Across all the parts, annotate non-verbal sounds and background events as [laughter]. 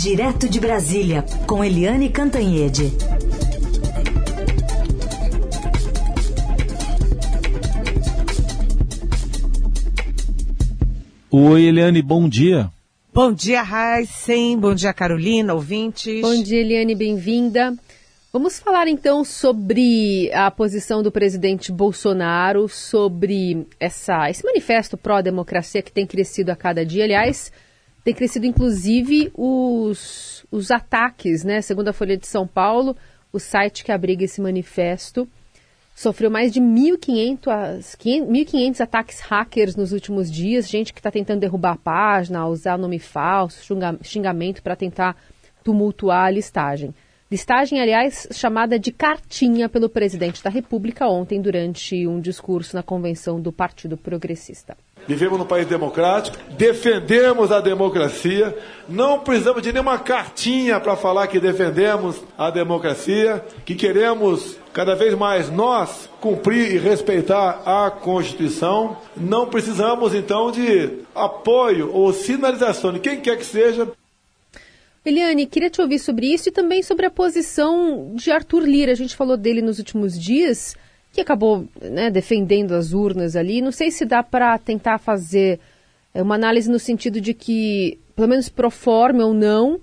Direto de Brasília, com Eliane Cantanhede. Oi, Eliane, bom dia. Bom dia, Heisen. Bom dia, Carolina, ouvintes. Bom dia, Eliane, bem-vinda. Vamos falar então sobre a posição do presidente Bolsonaro sobre essa, esse manifesto pró-democracia que tem crescido a cada dia. Aliás, tem crescido inclusive os, os ataques, né? Segundo a Folha de São Paulo, o site que abriga esse manifesto sofreu mais de 1.500 ataques hackers nos últimos dias, gente que está tentando derrubar a página, usar nome falso, xingamento para tentar tumultuar a listagem. Listagem, aliás, chamada de cartinha pelo presidente da República ontem durante um discurso na convenção do Partido Progressista. Vivemos num país democrático, defendemos a democracia, não precisamos de nenhuma cartinha para falar que defendemos a democracia, que queremos cada vez mais nós cumprir e respeitar a Constituição. Não precisamos então de apoio ou sinalização de quem quer que seja Eliane, queria te ouvir sobre isso e também sobre a posição de Arthur Lira. A gente falou dele nos últimos dias, que acabou né, defendendo as urnas ali. Não sei se dá para tentar fazer é, uma análise no sentido de que, pelo menos pro forma ou não,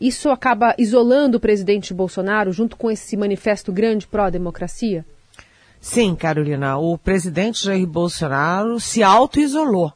isso acaba isolando o presidente Bolsonaro junto com esse manifesto grande pró-democracia? Sim, Carolina. O presidente Jair Bolsonaro se auto-isolou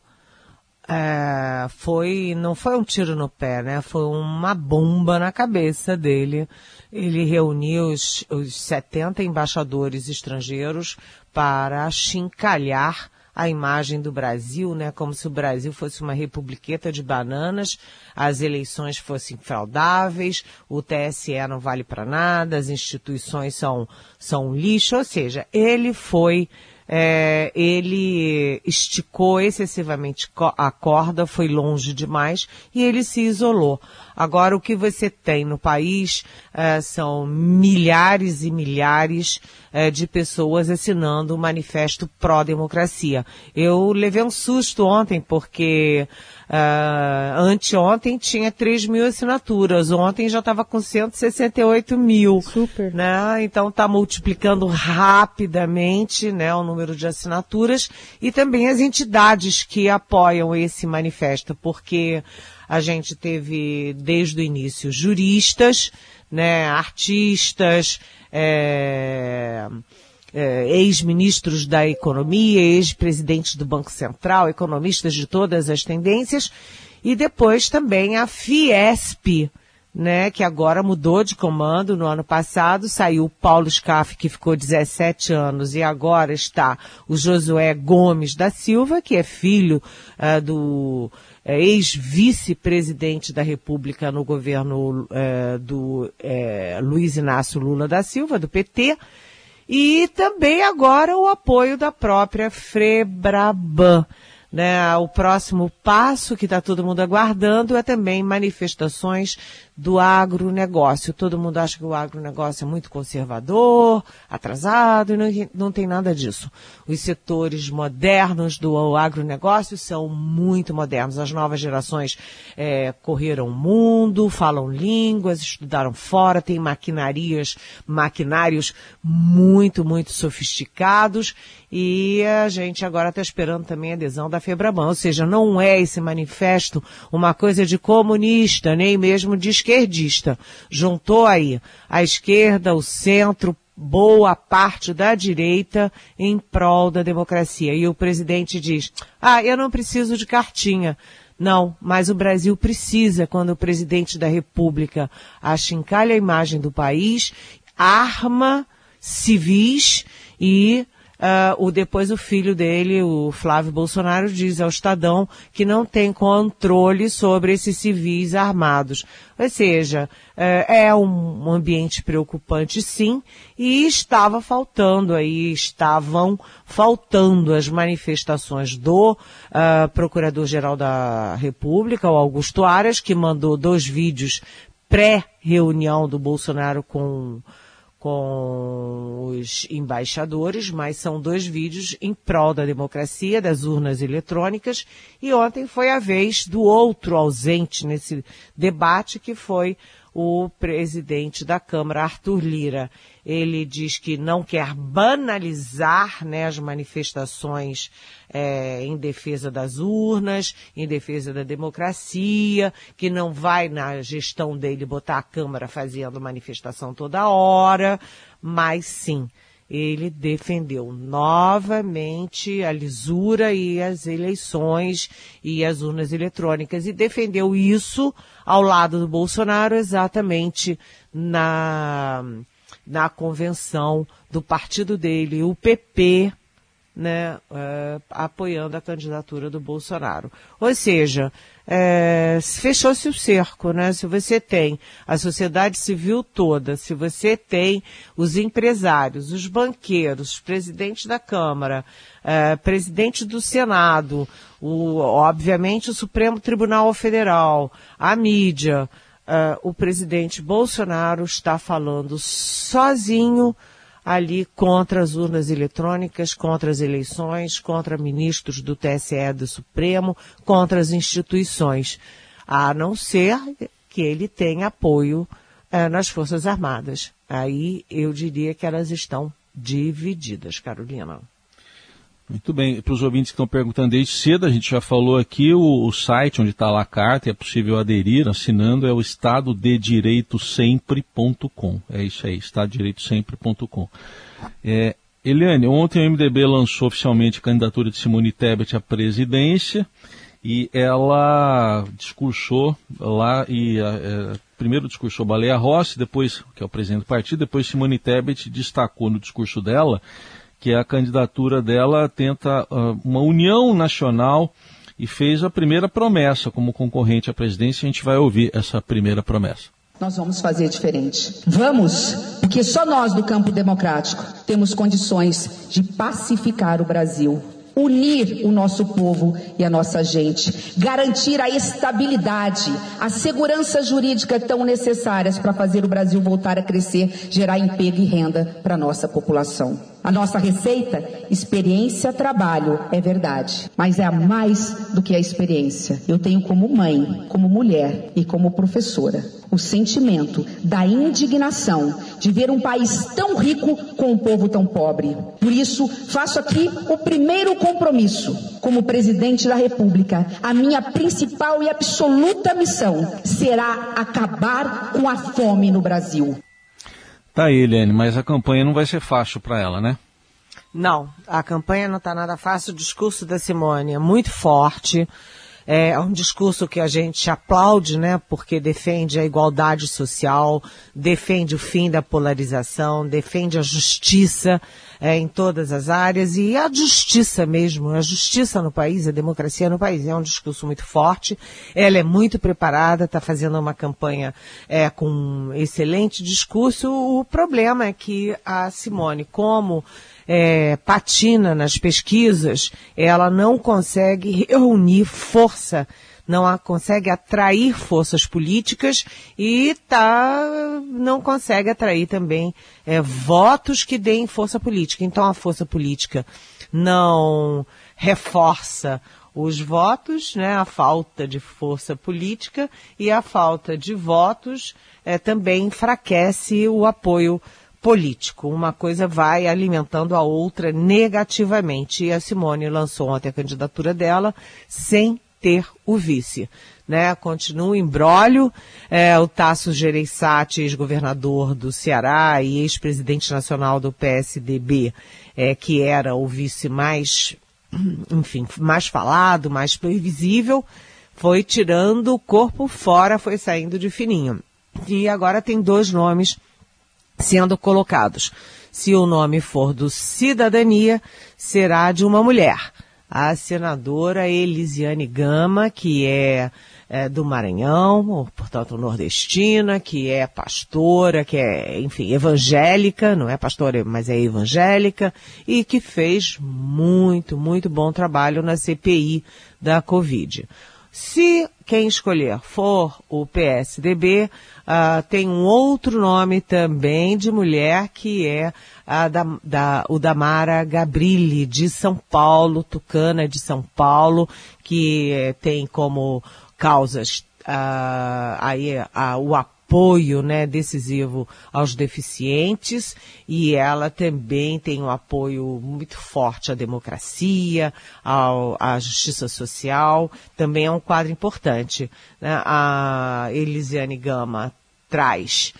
é, foi, não foi um tiro no pé, né? Foi uma bomba na cabeça dele. Ele reuniu os, os 70 embaixadores estrangeiros para chincalhar a imagem do Brasil, né? Como se o Brasil fosse uma republiqueta de bananas, as eleições fossem fraudáveis, o TSE não vale para nada, as instituições são, são lixo, ou seja, ele foi é, ele esticou excessivamente a corda, foi longe demais e ele se isolou. Agora, o que você tem no país é, são milhares e milhares é, de pessoas assinando o manifesto pró-democracia. Eu levei um susto ontem porque Uh, anteontem tinha 3 mil assinaturas, ontem já estava com 168 mil. Super. Né? Então está multiplicando rapidamente né, o número de assinaturas e também as entidades que apoiam esse manifesto, porque a gente teve desde o início juristas, né, artistas, é, é, ex-ministros da economia, ex-presidentes do Banco Central, economistas de todas as tendências, e depois também a Fiesp, né, que agora mudou de comando no ano passado, saiu Paulo Scaff, que ficou 17 anos, e agora está o Josué Gomes da Silva, que é filho uh, do uh, ex-vice-presidente da República no governo uh, do Luiz Inácio Lula da Silva, do PT, e também agora o apoio da própria Frebraban. Né? O próximo passo que está todo mundo aguardando é também manifestações do agronegócio. Todo mundo acha que o agronegócio é muito conservador, atrasado, e não, não tem nada disso. Os setores modernos do agronegócio são muito modernos. As novas gerações é, correram o mundo, falam línguas, estudaram fora, têm maquinarias, maquinários muito, muito sofisticados e a gente agora está esperando também a adesão da Febraban. Ou seja, não é esse manifesto uma coisa de comunista, nem mesmo de esquerdista. Juntou aí a esquerda, o centro, boa parte da direita em prol da democracia. E o presidente diz, ah, eu não preciso de cartinha. Não, mas o Brasil precisa quando o presidente da República achincalha a imagem do país, arma civis e Uh, o, depois o filho dele, o Flávio Bolsonaro, diz ao Estadão que não tem controle sobre esses civis armados. Ou seja, uh, é um ambiente preocupante sim, e estava faltando aí, estavam faltando as manifestações do uh, Procurador-Geral da República, o Augusto Aras, que mandou dois vídeos pré-reunião do Bolsonaro com com os embaixadores, mas são dois vídeos em prol da democracia, das urnas eletrônicas, e ontem foi a vez do outro ausente nesse debate, que foi o presidente da Câmara, Arthur Lira. Ele diz que não quer banalizar né, as manifestações é, em defesa das urnas, em defesa da democracia, que não vai na gestão dele botar a Câmara fazendo manifestação toda hora, mas sim, ele defendeu novamente a lisura e as eleições e as urnas eletrônicas e defendeu isso ao lado do Bolsonaro exatamente na na convenção do partido dele, o PP, né, é, apoiando a candidatura do Bolsonaro. Ou seja, é, fechou-se o cerco, né? Se você tem a sociedade civil toda, se você tem os empresários, os banqueiros, presidente da Câmara, é, presidente do Senado, o, obviamente o Supremo Tribunal Federal, a mídia, o presidente Bolsonaro está falando sozinho ali contra as urnas eletrônicas, contra as eleições, contra ministros do TSE do Supremo, contra as instituições, a não ser que ele tenha apoio eh, nas Forças Armadas. Aí eu diria que elas estão divididas, Carolina. Muito bem. Para os ouvintes que estão perguntando desde cedo, a gente já falou aqui, o, o site onde está lá a carta, é possível aderir assinando, é o estadodedireitosempre.com. É isso aí, estadodireitosempre.com. É, Eliane, ontem o MDB lançou oficialmente a candidatura de Simone Tebet à presidência e ela discursou lá e é, primeiro discursou Baleia Rossi, depois, que é o presidente do partido, depois Simone Tebet destacou no discurso dela que a candidatura dela tenta uh, uma união nacional e fez a primeira promessa como concorrente à presidência. A gente vai ouvir essa primeira promessa. Nós vamos fazer diferente. Vamos, porque só nós do campo democrático temos condições de pacificar o Brasil unir o nosso povo e a nossa gente, garantir a estabilidade, a segurança jurídica tão necessárias para fazer o Brasil voltar a crescer, gerar emprego e renda para a nossa população. A nossa receita, experiência, trabalho, é verdade, mas é a mais do que a experiência. Eu tenho como mãe, como mulher e como professora o sentimento da indignação de ver um país tão rico com um povo tão pobre. Por isso, faço aqui o primeiro compromisso. Como presidente da República, a minha principal e absoluta missão será acabar com a fome no Brasil. Tá aí, Helene, mas a campanha não vai ser fácil para ela, né? Não, a campanha não está nada fácil. O discurso da Simone é muito forte. É um discurso que a gente aplaude, né? Porque defende a igualdade social, defende o fim da polarização, defende a justiça é, em todas as áreas e a justiça mesmo, a justiça no país, a democracia no país. É um discurso muito forte. Ela é muito preparada, está fazendo uma campanha é, com um excelente discurso. O problema é que a Simone, como é, patina nas pesquisas, ela não consegue reunir força, não a, consegue atrair forças políticas e tá, não consegue atrair também é, votos que deem força política. Então a força política não reforça os votos, né, a falta de força política e a falta de votos é, também enfraquece o apoio político. Uma coisa vai alimentando a outra negativamente. E a Simone lançou ontem a candidatura dela sem ter o vice. Né? Continua o embrólio. É, o Tasso Gereissati, ex-governador do Ceará e ex-presidente nacional do PSDB, é, que era o vice mais, [clears throat] enfim, mais falado, mais previsível, foi tirando o corpo fora, foi saindo de fininho. E agora tem dois nomes sendo colocados. Se o nome for do Cidadania, será de uma mulher. A senadora Elisiane Gama, que é, é do Maranhão, portanto nordestina, que é pastora, que é, enfim, evangélica, não é pastora, mas é evangélica, e que fez muito, muito bom trabalho na CPI da Covid. Se quem escolher for o PSDB, uh, tem um outro nome também de mulher que é a da, da, o da Mara Gabrilli, de São Paulo, tucana de São Paulo, que eh, tem como causas uh, aí, uh, o apoio apoio né, decisivo aos deficientes e ela também tem um apoio muito forte à democracia, ao, à justiça social, também é um quadro importante. Né? A Elisiane Gama traz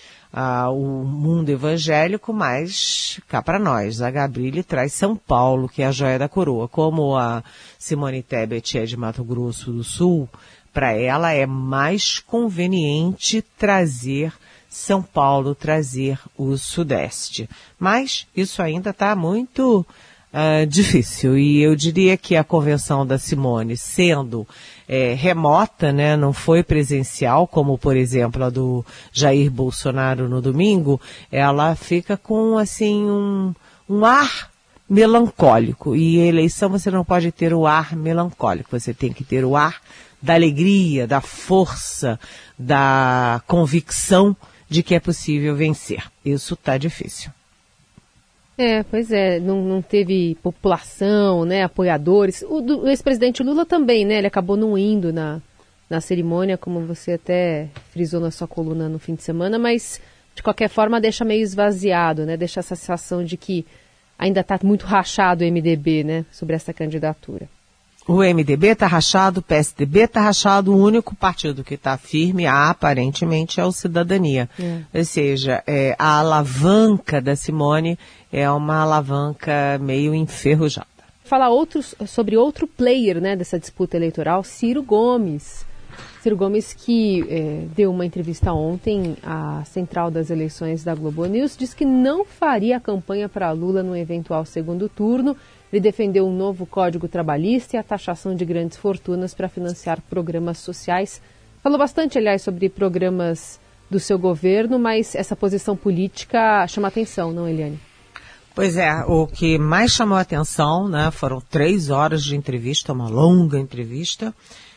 o mundo evangélico, mas cá para nós, a Gabriele traz São Paulo, que é a joia da coroa. Como a Simone Tebet é de Mato Grosso do Sul, para ela é mais conveniente trazer São Paulo, trazer o Sudeste. Mas isso ainda está muito uh, difícil. E eu diria que a convenção da Simone, sendo é, remota, né, não foi presencial, como por exemplo a do Jair Bolsonaro no domingo, ela fica com assim um, um ar melancólico. E eleição você não pode ter o ar melancólico, você tem que ter o ar da alegria, da força, da convicção de que é possível vencer. Isso está difícil. É, pois é, não, não teve população, né, apoiadores. O, o ex-presidente Lula também, né, ele acabou não indo na, na cerimônia, como você até frisou na sua coluna no fim de semana, mas de qualquer forma deixa meio esvaziado, né, deixa essa sensação de que ainda está muito rachado o MDB, né, sobre essa candidatura. O MDB está rachado, o PSDB está rachado, o único partido que está firme, aparentemente, é o Cidadania. É. Ou seja, é, a alavanca da Simone é uma alavanca meio enferrujada. Falar outros, sobre outro player né, dessa disputa eleitoral, Ciro Gomes. Ciro Gomes, que é, deu uma entrevista ontem à Central das Eleições da Globo News, disse que não faria campanha para Lula no eventual segundo turno ele defendeu um novo código trabalhista e a taxação de grandes fortunas para financiar programas sociais. Falou bastante, aliás, sobre programas do seu governo, mas essa posição política chama atenção, não, Eliane? Pois é, o que mais chamou atenção, né, foram três horas de entrevista, uma longa entrevista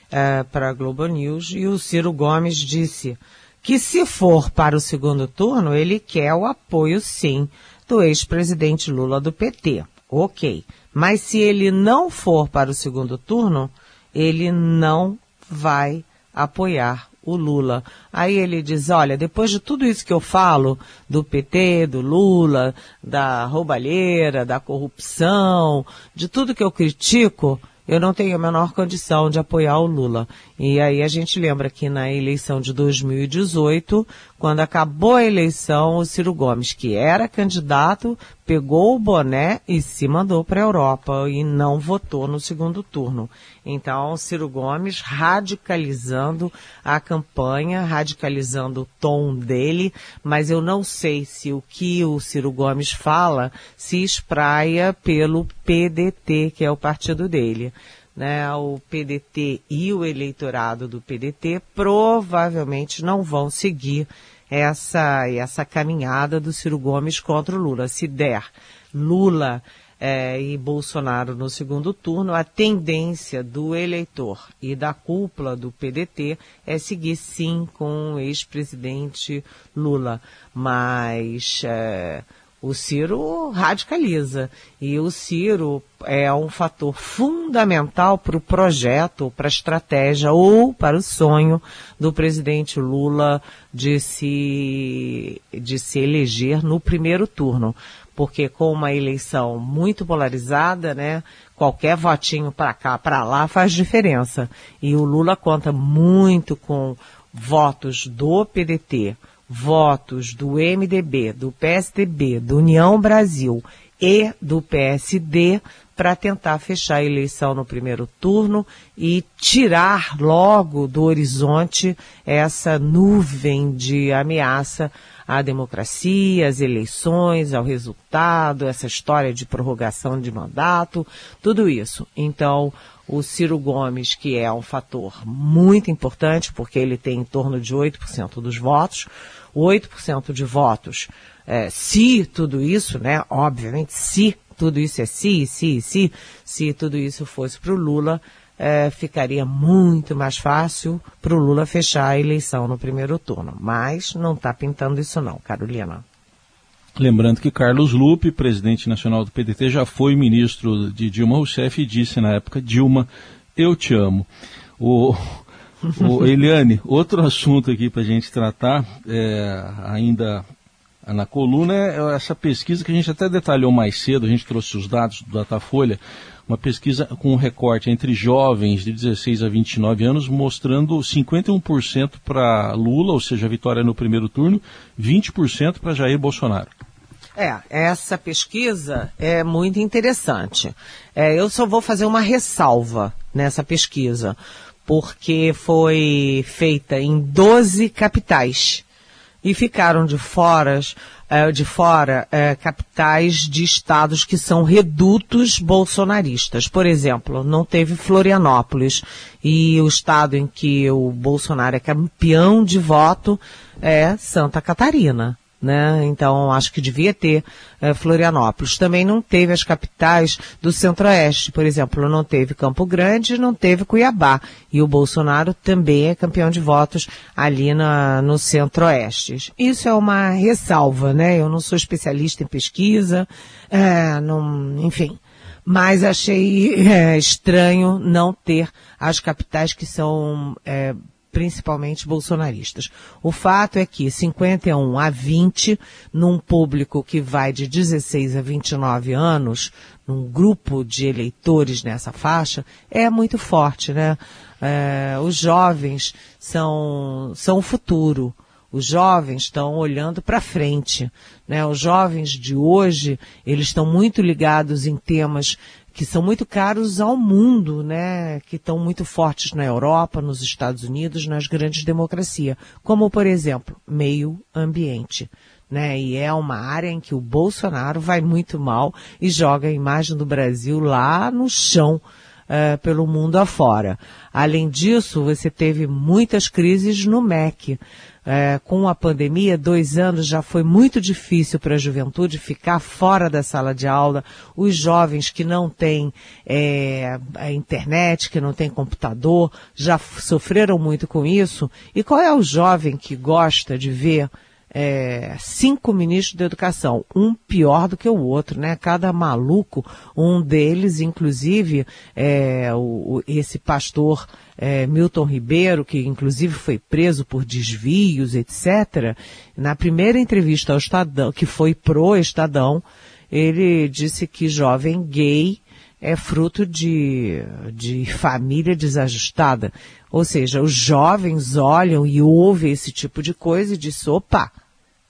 é, para a Globo News, e o Ciro Gomes disse que se for para o segundo turno, ele quer o apoio, sim, do ex-presidente Lula do PT. Ok. Mas se ele não for para o segundo turno, ele não vai apoiar o Lula. Aí ele diz, olha, depois de tudo isso que eu falo, do PT, do Lula, da roubalheira, da corrupção, de tudo que eu critico, eu não tenho a menor condição de apoiar o Lula. E aí a gente lembra que na eleição de 2018, quando acabou a eleição, o Ciro Gomes, que era candidato, pegou o boné e se mandou para a Europa e não votou no segundo turno. Então, Ciro Gomes radicalizando a campanha, radicalizando o tom dele, mas eu não sei se o que o Ciro Gomes fala se espraia pelo PDT, que é o partido dele. Né, o PDT e o eleitorado do PDT provavelmente não vão seguir essa, essa caminhada do Ciro Gomes contra o Lula. Se der Lula é, e Bolsonaro no segundo turno, a tendência do eleitor e da cúpula do PDT é seguir sim com o ex-presidente Lula. Mas é, o Ciro radicaliza. E o Ciro é um fator fundamental para o projeto, para a estratégia ou para o sonho do presidente Lula de se, de se eleger no primeiro turno porque com uma eleição muito polarizada, né, qualquer votinho para cá, para lá faz diferença. E o Lula conta muito com votos do PDT, votos do MDB, do PSDB, do União Brasil e do PSD para tentar fechar a eleição no primeiro turno e tirar logo do horizonte essa nuvem de ameaça à democracia, às eleições, ao resultado, essa história de prorrogação de mandato, tudo isso. Então, o Ciro Gomes, que é um fator muito importante, porque ele tem em torno de 8% dos votos, 8% de votos, é, se tudo isso, né, obviamente, se tudo isso é se, se, se, se tudo isso fosse para o Lula, é, ficaria muito mais fácil para o Lula fechar a eleição no primeiro turno. Mas não está pintando isso não, Carolina. Lembrando que Carlos Lupe, presidente nacional do PDT, já foi ministro de Dilma Rousseff e disse na época, Dilma, eu te amo. O, o [laughs] Eliane, outro assunto aqui para a gente tratar, é, ainda na coluna, é essa pesquisa que a gente até detalhou mais cedo, a gente trouxe os dados do Datafolha, uma pesquisa com um recorte entre jovens de 16 a 29 anos, mostrando 51% para Lula, ou seja, a vitória no primeiro turno, 20% para Jair Bolsonaro. É, essa pesquisa é muito interessante. É, eu só vou fazer uma ressalva nessa pesquisa, porque foi feita em 12 capitais e ficaram de fora, é, de fora é, capitais de estados que são redutos bolsonaristas. Por exemplo, não teve Florianópolis e o estado em que o Bolsonaro é campeão de voto é Santa Catarina né? Então acho que devia ter eh, Florianópolis. Também não teve as capitais do Centro-Oeste, por exemplo, não teve Campo Grande, não teve Cuiabá. E o Bolsonaro também é campeão de votos ali na, no Centro-Oeste. Isso é uma ressalva, né? Eu não sou especialista em pesquisa, é, não, enfim. Mas achei é, estranho não ter as capitais que são é, principalmente bolsonaristas. O fato é que 51 a 20, num público que vai de 16 a 29 anos, num grupo de eleitores nessa faixa, é muito forte, né? É, os jovens são, são o futuro. Os jovens estão olhando para frente, né? Os jovens de hoje, eles estão muito ligados em temas que são muito caros ao mundo, né, que estão muito fortes na Europa, nos Estados Unidos, nas grandes democracias, como por exemplo, meio ambiente. Né, e é uma área em que o Bolsonaro vai muito mal e joga a imagem do Brasil lá no chão uh, pelo mundo afora. Além disso, você teve muitas crises no MEC é, com a pandemia, dois anos já foi muito difícil para a juventude ficar fora da sala de aula. Os jovens que não têm é, internet, que não têm computador, já sofreram muito com isso. E qual é o jovem que gosta de ver é, cinco ministros da educação, um pior do que o outro, né? Cada maluco, um deles, inclusive, é, o, esse pastor é, Milton Ribeiro, que inclusive foi preso por desvios, etc. Na primeira entrevista ao Estadão, que foi pro Estadão, ele disse que jovem gay é fruto de, de família desajustada. Ou seja, os jovens olham e ouvem esse tipo de coisa e dizem, opa,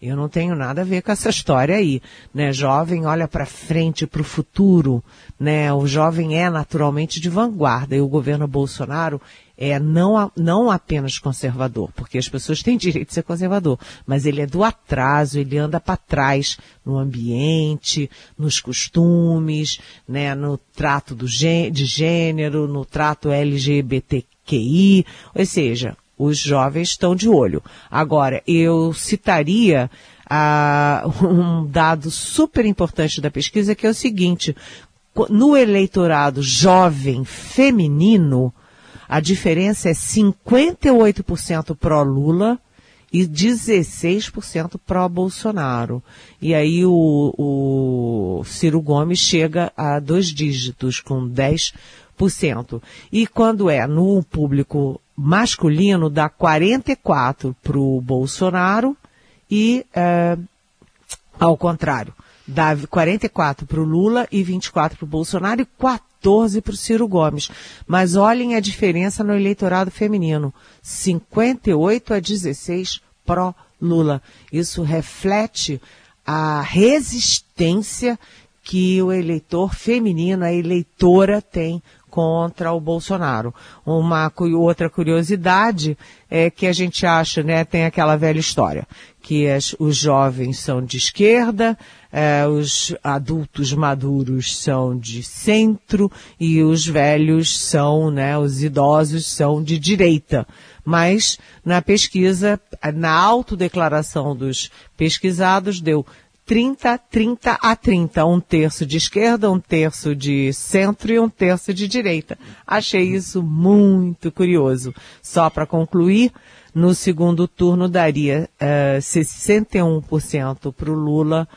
eu não tenho nada a ver com essa história aí, né? Jovem olha para frente, para o futuro, né? O jovem é naturalmente de vanguarda e o governo Bolsonaro é não, não apenas conservador, porque as pessoas têm direito de ser conservador, mas ele é do atraso, ele anda para trás no ambiente, nos costumes, né? No trato do, de gênero, no trato LGBTQI, ou seja, os jovens estão de olho. Agora, eu citaria ah, [laughs] um dado super importante da pesquisa, que é o seguinte, no eleitorado jovem feminino, a diferença é 58% pró-Lula e 16% pró-Bolsonaro. E aí o, o Ciro Gomes chega a dois dígitos, com 10%. E quando é no público masculino dá 44 para o Bolsonaro e é, ao contrário, dá 44 para o Lula e 24 para o Bolsonaro e 14 para o Ciro Gomes. Mas olhem a diferença no eleitorado feminino: 58 a 16 pró-Lula. Isso reflete a resistência que o eleitor feminino, a eleitora tem contra o Bolsonaro. Uma outra curiosidade é que a gente acha, né, tem aquela velha história, que as, os jovens são de esquerda, é, os adultos maduros são de centro e os velhos são, né, os idosos são de direita. Mas na pesquisa, na autodeclaração dos pesquisados, deu 30, 30 a 30. Um terço de esquerda, um terço de centro e um terço de direita. Achei isso muito curioso. Só para concluir, no segundo turno daria uh, 61% para o Lula,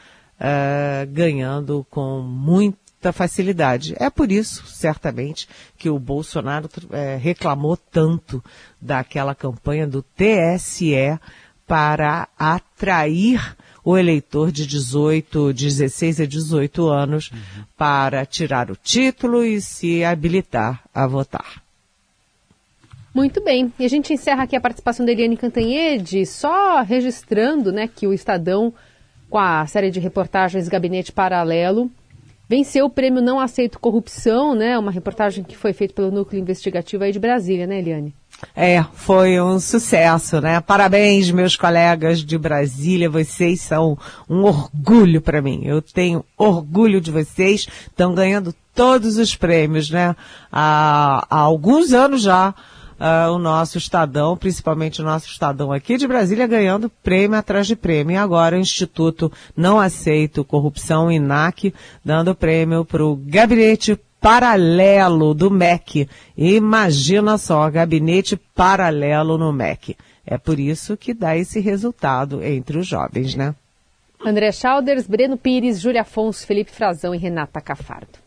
uh, ganhando com muita facilidade. É por isso, certamente, que o Bolsonaro uh, reclamou tanto daquela campanha do TSE para atrair o eleitor de 18, 16 a 18 anos uhum. para tirar o título e se habilitar a votar. Muito bem. E a gente encerra aqui a participação da Eliane Cantanhede, só registrando né, que o Estadão, com a série de reportagens Gabinete Paralelo, venceu o prêmio Não Aceito Corrupção, né? Uma reportagem que foi feita pelo Núcleo Investigativo aí de Brasília, né, Eliane? É, foi um sucesso, né? Parabéns, meus colegas de Brasília, vocês são um orgulho para mim. Eu tenho orgulho de vocês, estão ganhando todos os prêmios, né? Há, há alguns anos já, uh, o nosso Estadão, principalmente o nosso Estadão aqui de Brasília, ganhando prêmio atrás de prêmio. E agora o Instituto Não Aceito Corrupção, INAC, dando prêmio para o Gabinete paralelo do MEC. Imagina só, gabinete paralelo no MEC. É por isso que dá esse resultado entre os jovens, né? André Schauders, Breno Pires, Júlia Afonso, Felipe Frazão e Renata Cafardo.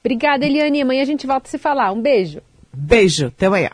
Obrigada, Eliane. Amanhã a gente volta a se falar. Um beijo. Beijo. Até amanhã.